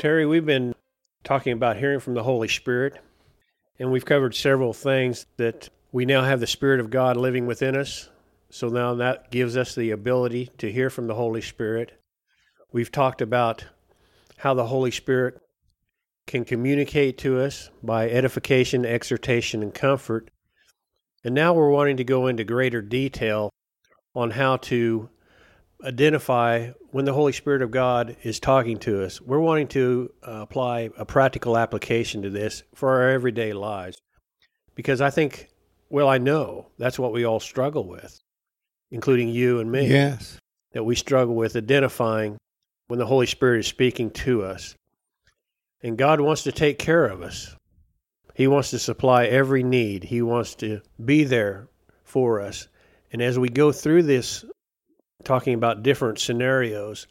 Terry, we've been talking about hearing from the Holy Spirit, and we've covered several things that we now have the Spirit of God living within us. So now that gives us the ability to hear from the Holy Spirit. We've talked about how the Holy Spirit can communicate to us by edification, exhortation, and comfort. And now we're wanting to go into greater detail on how to identify when the Holy Spirit of God is talking to us. We're wanting to uh, apply a practical application to this for our everyday lives because I think, well, I know that's what we all struggle with, including you and me. Yes. That we struggle with identifying when the Holy Spirit is speaking to us. And God wants to take care of us. He wants to supply every need. He wants to be there for us. And as we go through this, talking about different scenarios,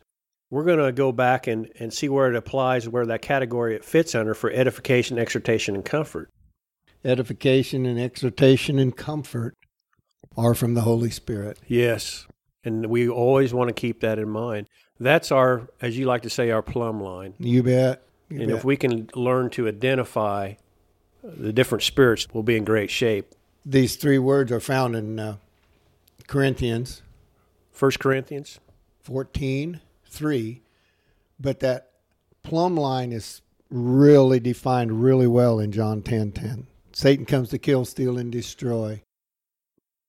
we're going to go back and, and see where it applies, where that category it fits under for edification, exhortation, and comfort. Edification and exhortation and comfort are from the Holy Spirit. Yes. And we always want to keep that in mind. That's our, as you like to say, our plumb line. You bet. You and bet. if we can learn to identify the different spirits, we'll be in great shape. These three words are found in uh, Corinthians First Corinthians 14, 3. But that plumb line is really defined really well in John 10, 10. Satan comes to kill, steal, and destroy.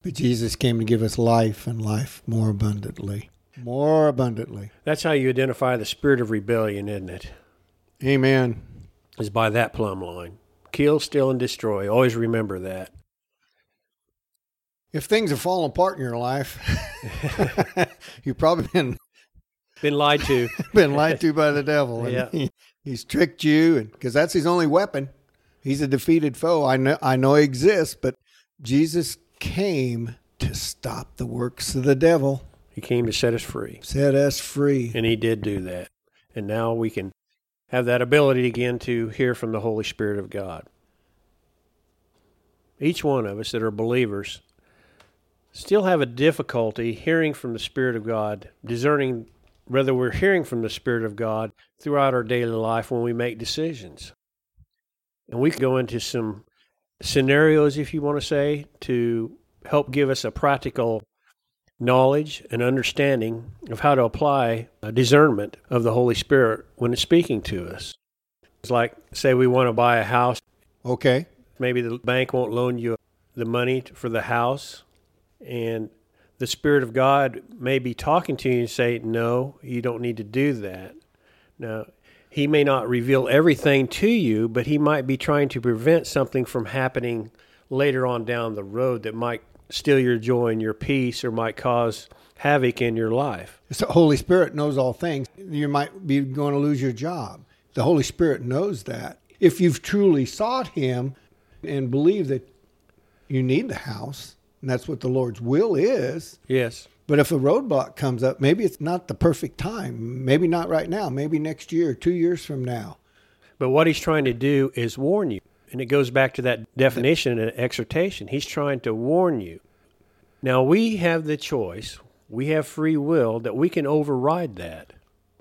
But Jesus came to give us life and life more abundantly. More abundantly. That's how you identify the spirit of rebellion, isn't it? Amen. Is by that plumb line. Kill, steal, and destroy. Always remember that. If things have fallen apart in your life, you've probably been Been lied to. been lied to by the devil. And Yeah. he, he's tricked you, and because that's his only weapon. He's a defeated foe. I know. I know he exists, but Jesus came to stop the works of the devil, he came to set us free. set us free. And he did do that. And now we can have that ability again to hear from the Holy Spirit of God. Each one of us that are believers still have a difficulty hearing from the Spirit of God, discerning whether we're hearing from the Spirit of God throughout our daily life when we make decisions. And we can go into some scenarios, if you want to say, to help give us a practical knowledge and understanding of how to apply a discernment of the Holy Spirit when it's speaking to us. It's like, say, we want to buy a house. Okay. Maybe the bank won't loan you the money for the house, and the Spirit of God may be talking to you and say, No, you don't need to do that. Now, He may not reveal everything to you, but He might be trying to prevent something from happening later on down the road that might steal your joy and your peace or might cause havoc in your life. The Holy Spirit knows all things. You might be going to lose your job. The Holy Spirit knows that. If you've truly sought Him and believe that you need the house, and that's what the Lord's will is, Yes. But if a roadblock comes up, maybe it's not the perfect time. Maybe not right now. Maybe next year, two years from now. But what he's trying to do is warn you. And it goes back to that definition and exhortation. He's trying to warn you. Now, we have the choice, we have free will that we can override that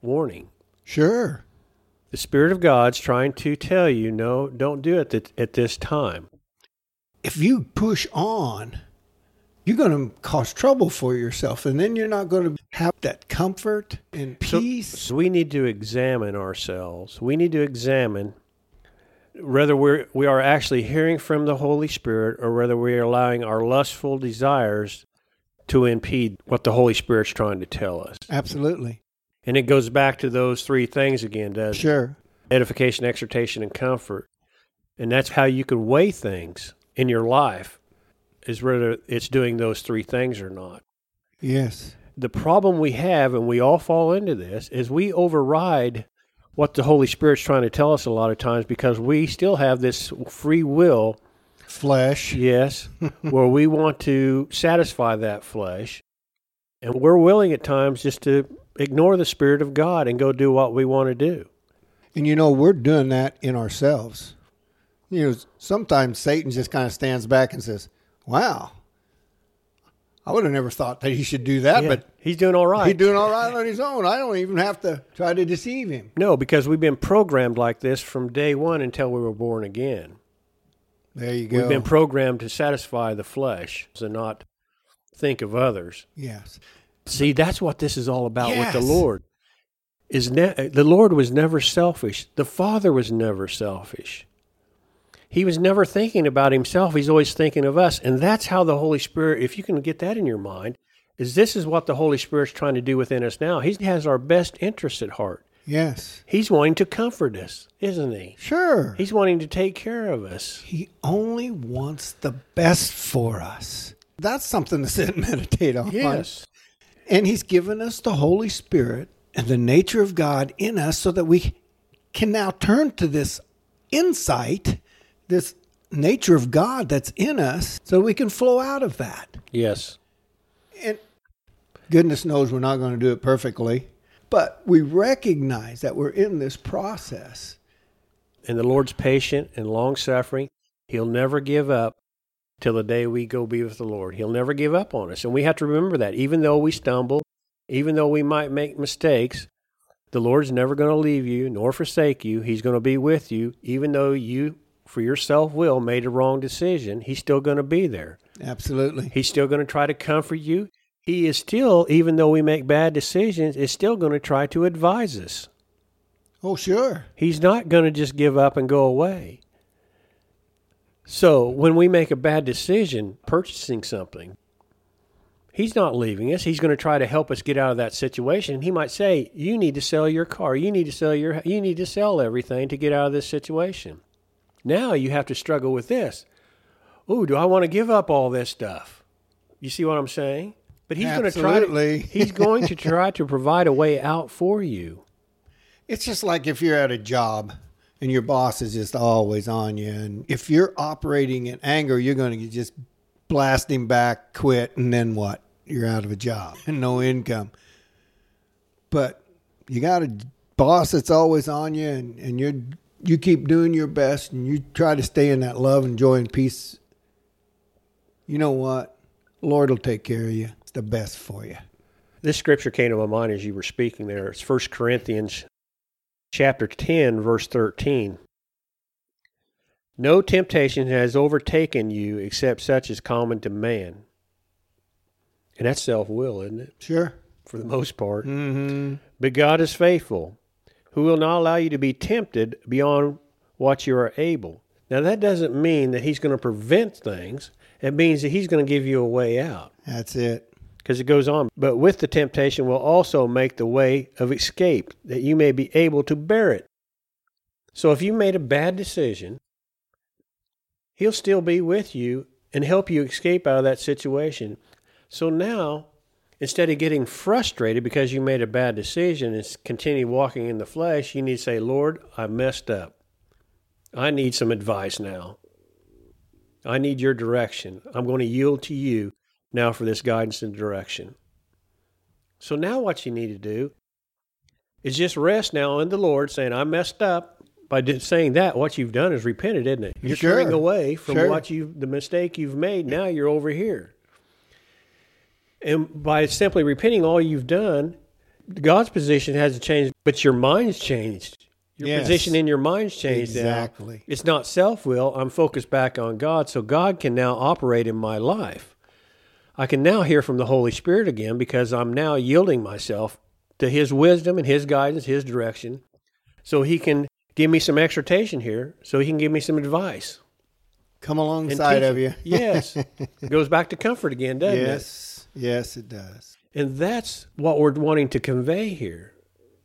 warning. Sure. The Spirit of God's trying to tell you, no, don't do it at this time. If you push on, you're going to cause trouble for yourself, and then you're not going to have that comfort and peace. So, we need to examine ourselves. We need to examine whether we're, we are actually hearing from the Holy Spirit or whether we are allowing our lustful desires to impede what the Holy Spirit's trying to tell us. Absolutely. And it goes back to those three things again, does it? Sure. Edification, exhortation, and comfort. And that's how you can weigh things in your life, is whether it's doing those three things or not. Yes. The problem we have, and we all fall into this, is we override what the Holy Spirit's trying to tell us a lot of times because we still have this free will, Flesh. yes, where we want to satisfy that flesh. And we're willing at times just to ignore the Spirit of God and go do what we want to do. And you know, we're doing that in ourselves. You know, sometimes Satan just kind of stands back and says, Wow, I would have never thought that he should do that, Yeah, but he's doing all right. he's doing all right on his own. I don't even have to try to deceive him. no, because we've been programmed like this from day one until we were born again. There you go. We've been programmed to satisfy the flesh and not think of others. yes. See, that's what this is all about with the Lord. Is ne- the Lord was never selfish. The Father was never selfish. He was never thinking about himself. He's always thinking of us. And that's how the Holy Spirit, if you can get that in your mind, is this is what the Holy Spirit's trying to do within us now. He has our best interests at heart. Yes. He's wanting to comfort us, isn't he? Sure. He's wanting to take care of us. He only wants the best for us. That's something to sit and meditate on. Yes. And He's given us the Holy Spirit and the nature of God in us so that we can now turn to this insight, this nature of God that's in us, so we can flow out of that. Yes. And goodness knows we're not going to do it perfectly, but we recognize that we're in this process. And the Lord's patient and long suffering. He'll never give up till the day we go be with the Lord. He'll never give up on us. And we have to remember that. Even though we stumble, even though we might make mistakes, the Lord's never going to leave you nor forsake you. He's going to be with you. Even though you, for your self will, made a wrong decision, He's still going to be there. Absolutely. He's still going to try to comfort you. He is still, even though we make bad decisions, is still going to try to advise us. Oh, sure. He's not going to just give up and go away. So when we make a bad decision purchasing something, he's not leaving us. He's going to try to help us get out of that situation. He might say, "You need to sell your car. You need to sell your. You need to sell everything to get out of this situation." Now you have to struggle with this. Oh, do I want to give up all this stuff? You see what I'm saying? But he's going to try. To, he's going to try to provide a way out for you. It's just like if you're at a job and your boss is just always on you. And if you're operating in anger, you're going to just blast him back, quit, and then what? You're out of a job and no income. But you got a boss that's always on you and, and you're you keep doing your best and you try to stay in that love and joy and peace. You know what? Lord will take care of you. It's the best for you. This scripture came to my mind as you were speaking there. It's 1 Corinthians chapter 10 verse 13. No temptation has overtaken you except such as common to man. And that's self-will, isn't it? Sure. For the most part. Mm-hmm. But God is faithful, who will not allow you to be tempted beyond what you are able. Now that doesn't mean that he's going to prevent things. It means that he's going to give you a way out That's it. because it goes on. But with the temptation will also make the way of escape, that you may be able to bear it. So if you made a bad decision, he'll still be with you and help you escape out of that situation. So now, instead of getting frustrated because you made a bad decision and continue walking in the flesh, you need to say, Lord, I messed up. I need some advice now. I need your direction. I'm going to yield to you now for this guidance and direction. So now what you need to do is just rest now in the Lord, saying, I messed up. By saying that, what you've done is repented, isn't it? You're Sure. turning away from Sure. what you the mistake you've made. Now you're over here. And by simply repenting all you've done, God's position hasn't changed, but your mind's changed. Your Yes. position in your mind's changed now. Exactly. It's not self will. I'm focused back on God, so God can now operate in my life. I can now hear from the Holy Spirit again because I'm now yielding myself to His wisdom and His guidance, His direction, so He can give me some exhortation here, so He can give me some advice. Come alongside of you. yes. It goes back to comfort again, doesn't it? yes. Yes, it does. And that's what we're wanting to convey here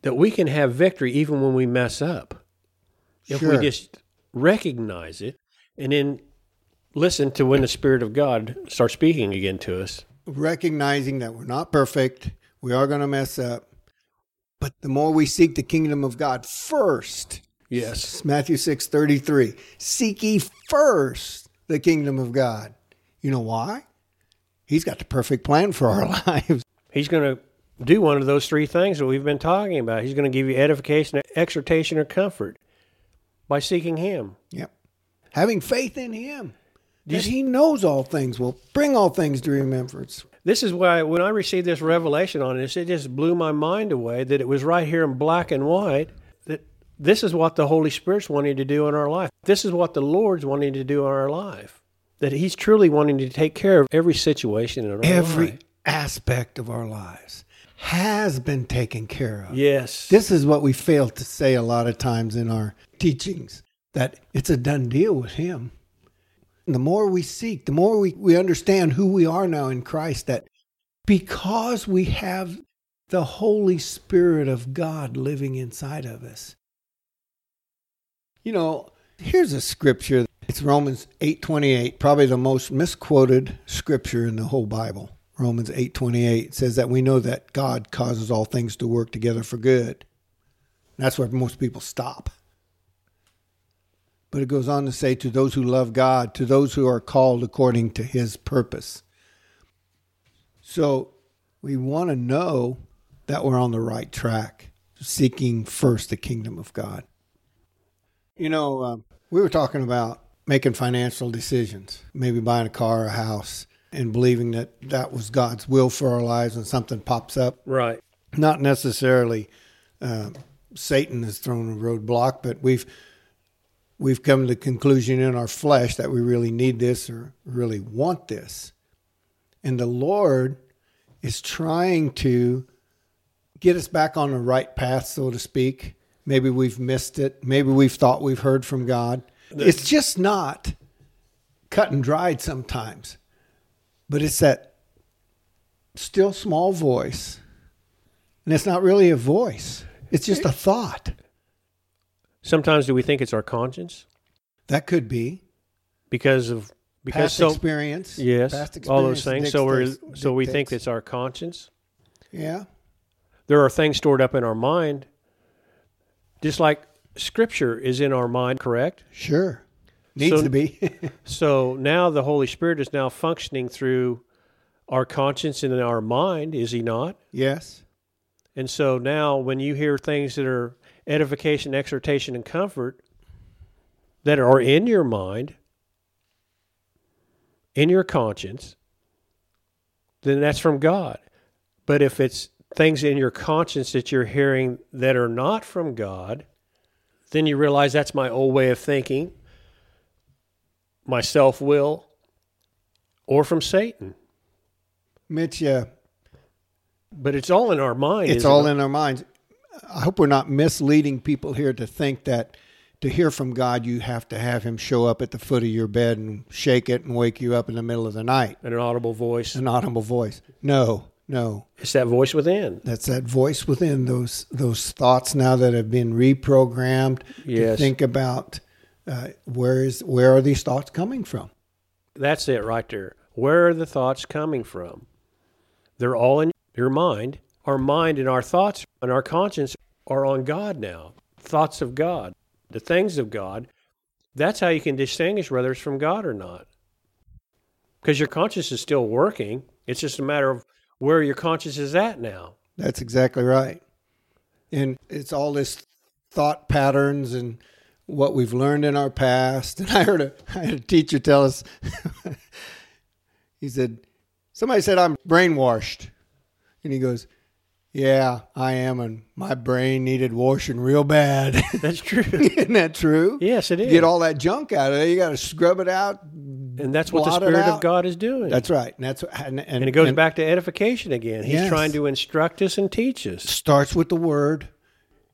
that we can have victory even when we mess up. If we just recognize it and then listen to when the Spirit of God starts speaking again to us. Recognizing that we're not perfect, we are going to mess up. But the more we seek the kingdom of God first, Yes. Matthew six thirty three. Seek ye first the kingdom of God. You know why? He's got the perfect plan for our lives. He's going to do one of those three things that we've been talking about. He's going to give you edification, exhortation, or comfort by seeking Him. Yep. Having faith in Him. That Just- He knows all things will bring all things to remembrance. This is why when I received this revelation on this, it just blew my mind away that it was right here in black and white that this is what the Holy Spirit's wanting to do in our life. This is what the Lord's wanting to do in our life. That He's truly wanting to take care of every situation in our Every life. aspect of our lives has been taken care of. Yes. This is what we fail to say a lot of times in our teachings that it's a done deal with Him. And the more we seek, the more we, we understand who we are now in Christ, that because we have the Holy Spirit of God living inside of us. You know, here's a scripture. It's Romans 8:28, probably the most misquoted scripture in the whole Bible. Romans 8:28 says that we know that God causes all things to work together for good. That's where most people stop. But it goes on to say to those who love God, to those who are called according to his purpose. So, we want to know that we're on the right track, seeking first the kingdom of God. You know, um, we were talking about making financial decisions, maybe buying a car or a house, and believing that that was God's will for our lives and something pops up. right. Not necessarily uh, Satan has thrown a roadblock, but we've we've come to the conclusion in our flesh that we really need this or really want this. And the Lord is trying to get us back on the right path, so to speak. Maybe we've missed it. Maybe we've thought we've heard from God. It's just not cut and dried sometimes, but it's that still small voice. And it's not really a voice, it's just a thought. Sometimes do we think it's our conscience That could be because of because past so experience. yes, past all those things. So we're dictates- so we think it's our conscience. yeah, There are things stored up in our mind, just like Scripture is in our mind. Correct. sure, needs So- to be. So now the Holy Spirit is now functioning through our conscience and our mind, is He not? yes, And so now when you hear things that are edification, exhortation, and comfort that are in your mind, in your conscience, then that's from God. But if it's things in your conscience that you're hearing that are not from God, then you realize that's my old way of thinking, my self will, or from Satan. Mitch. Yeah, But it's all in our mind. it's all it? in our minds. I hope we're not misleading people here to think that to hear from God, you have to have Him show up at the foot of your bed and shake it and wake you up in the middle of the night, an audible voice. an audible voice. No, no, It's that voice within. That's that voice within those those thoughts now that have been reprogrammed to Yes. think about uh, where is where are these thoughts coming from? That's it right there. Where are the thoughts coming from? They're all in your mind. Our mind and our thoughts and our conscience are on God now. Thoughts of God, the things of God. That's how you can distinguish whether it's from God or not. Because your conscience is still working. It's just a matter of where your conscience is at now. That's exactly right. And it's all this thought patterns and what we've learned in our past. And I heard a, I had a teacher tell us, he said, somebody said I'm brainwashed. And he goes, yeah, I am. And my brain needed washing real bad. That's true. Isn't that true? yes, it is. Get all that junk out of there. You got to scrub it out. And that's what the Spirit of. God is doing. That's right. And that's and, and, and it goes and back to edification again. He's Yes. trying to instruct us and teach us. Starts with the word.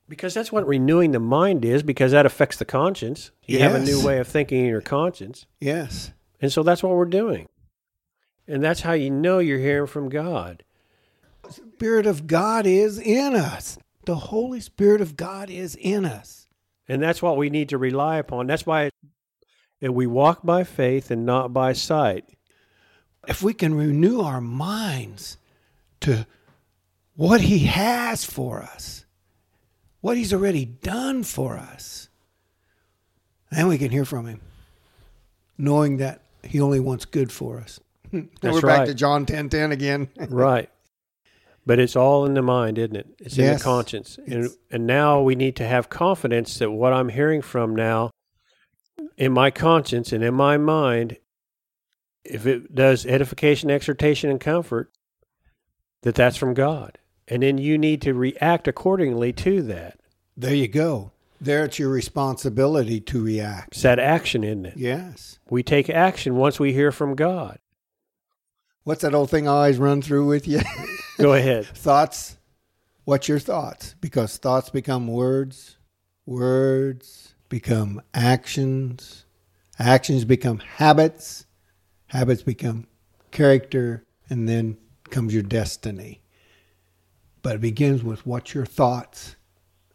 Because that's what renewing the mind is, because that affects the conscience. You have a new way of thinking in your conscience. Yes. And so that's what we're doing. And that's how you know you're hearing from God. Spirit of God is in us. The Holy Spirit of God is in us. And that's what we need to rely upon. That's why that we walk by faith and not by sight. If we can renew our minds to what He has for us, what He's already done for us, then we can hear from Him, knowing that He only wants good for us. That's we're back to John ten ten again. right. But it's all in the mind, isn't it? It's in Yes. the conscience. And and now we need to have confidence that what I'm hearing from now in my conscience and in my mind, if it does edification, exhortation, and comfort, that that's from God. And then you need to react accordingly to that. There you go. There it's your responsibility to react. It's that action, isn't it? Yes. We take action once we hear from God. What's that old thing I always run through with you? Go ahead. thoughts. What's your thoughts? Because thoughts become words, words become actions, actions become habits, habits become character, and then comes your destiny. But it begins with what's your thoughts?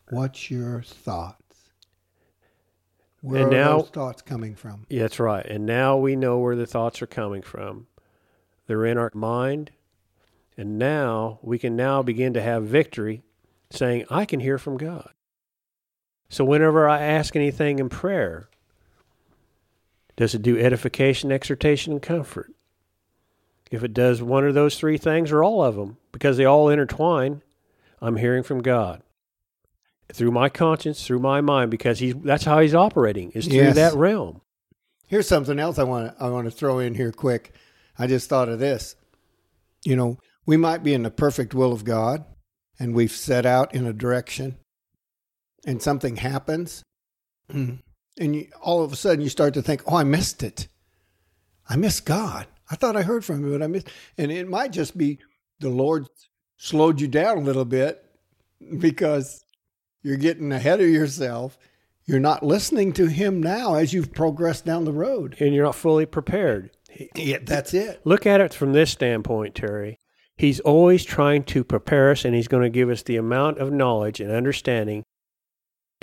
What's your thoughts? Where And are now- those thoughts coming from? Yeah, that's right. And now we know where the thoughts are coming from. They're in our mind. And now we can now begin to have victory saying, I can hear from God. So whenever I ask anything in prayer, does it do edification, exhortation, and comfort? If it does one of those three things or all of them, because they all intertwine, I'm hearing from God through my conscience, through my mind, because he's that's how he's operating is through Yes. that realm. Here's something else I want to I want to throw in here quick. I just thought of this. You know, we might be in the perfect will of God and we've set out in a direction and something happens hmm. and you, all of a sudden you start to think, "Oh, I missed it. I missed God. I thought I heard from him, but I missed." And it might just be the Lord slowed you down a little bit because you're getting ahead of yourself. You're not listening to him now as you've progressed down the road. And you're not fully prepared. Yeah, that's it. Look at it from this standpoint, Terry. He's always trying to prepare us, and he's going to give us the amount of knowledge and understanding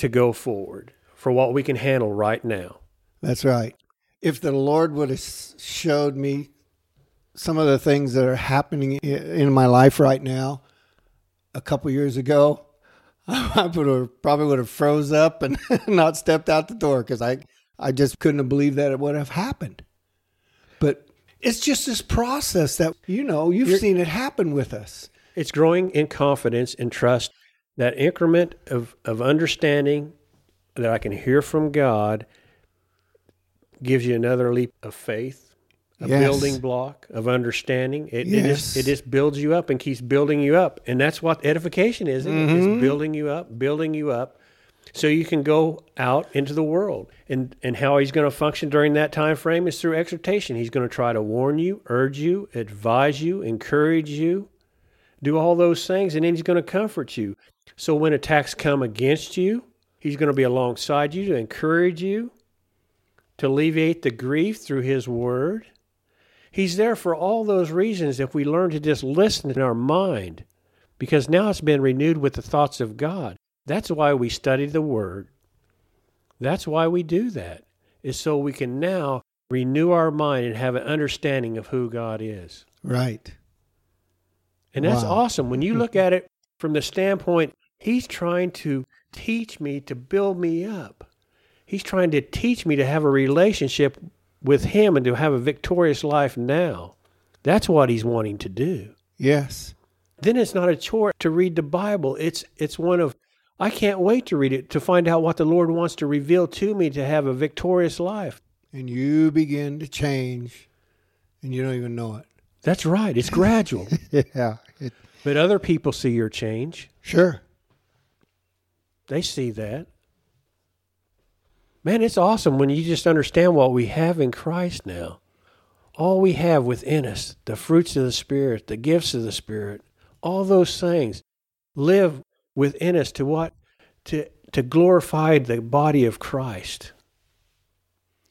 to go forward for what we can handle right now. That's right. If the Lord would have showed me some of the things that are happening in my life right now a couple years ago, I would have probably would have froze up and not stepped out the door because I I just couldn't have believed that it would have happened. But it's just this process that you know you've You're- seen it happen with us. It's growing in confidence and trust. That increment of, of understanding that I can hear from God gives you another leap of faith, a Yes. building block of understanding. It, it, Yes. just, it just builds you up and keeps building you up. And that's what edification is, it? It's mm-hmm. building you up, building you up so you can go out into the world. And, and how he's going to function during that time frame is through exhortation. He's going to try to warn you, urge you, advise you, encourage you, do all those things, and then he's going to comfort you. So when attacks come against you, he's going to be alongside you to encourage you, to alleviate the grief through his word. He's there for all those reasons if we learn to just listen in our mind, because now it's been renewed with the thoughts of God. That's why we study the word. That's why we do that, is so we can now renew our mind and have an understanding of who God is. Right. And that's Wow. awesome. When you look at it from the standpoint, he's trying to teach me to build me up. He's trying to teach me to have a relationship with him and to have a victorious life now. That's what he's wanting to do. Yes. Then it's not a chore to read the Bible. It's it's one of I can't wait to read it to find out what the Lord wants to reveal to me to have a victorious life. And you begin to change and you don't even know it. That's right. It's gradual. Yeah. It, but other people see your change. sure. They see that. Man, it's awesome when you just understand what we have in Christ now. All we have within us, the fruits of the Spirit, the gifts of the Spirit, all those things live within us to what? To, to glorify the body of Christ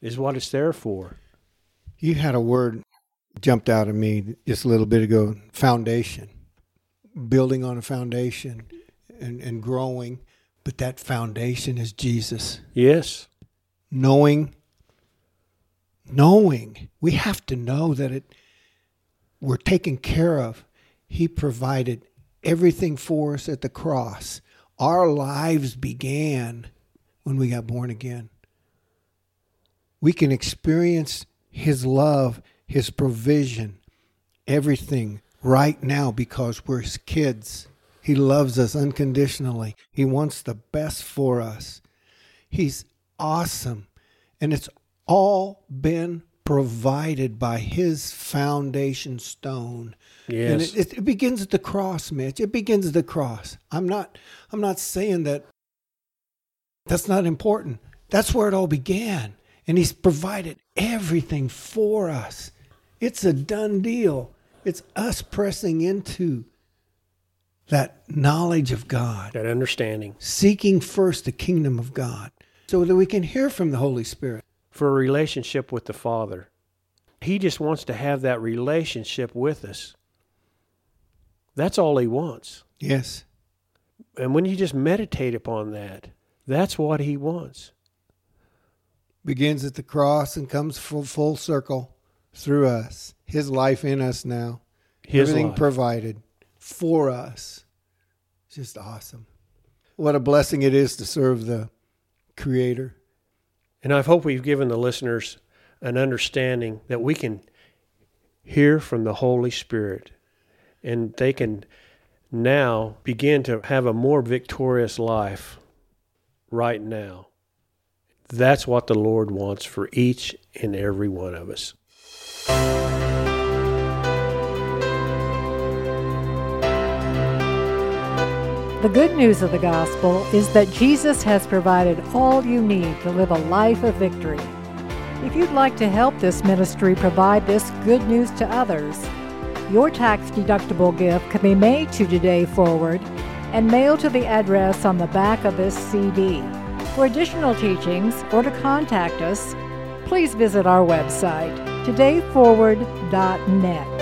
is what it's there for. You had a word jumped out at me just a little bit ago foundation. Building on a foundation and, and growing. But that foundation is Jesus. Yes. Knowing, knowing. We have to know that it we're taken care of. He provided everything for us at the cross. Our lives began when we got born again. We can experience His love, His provision, everything right now because we're His kids. He loves us unconditionally. He wants the best for us. He's awesome. And it's all been provided by His foundation stone. Yes. And it, it, it begins at the cross, Mitch. It begins at the cross. I'm not. I'm not saying that. That's not important. That's where it all began, and He's provided everything for us. It's a done deal. It's us pressing into that knowledge of God, that understanding. seeking first the kingdom of God, so that we can hear from the Holy Spirit. for a relationship with the Father. He just wants to have that relationship with us. That's all He wants. Yes. And when you just meditate upon that, that's what He wants. begins at the cross and comes full, full circle through us. His life in us now. His Everything life. provided for us. Just awesome. What a blessing it is to serve the Creator. And I hope we've given the listeners an understanding that we can hear from the Holy Spirit and they can now begin to have a more victorious life right now. That's what the Lord wants for each and every one of us. The good news of the gospel is that Jesus has provided all you need to live a life of victory. If you'd like to help this ministry provide this good news to others, your tax deductible gift can be made to Today Forward and mailed to the address on the back of this CD. For additional teachings or to contact us, please visit our website, todayforward.net.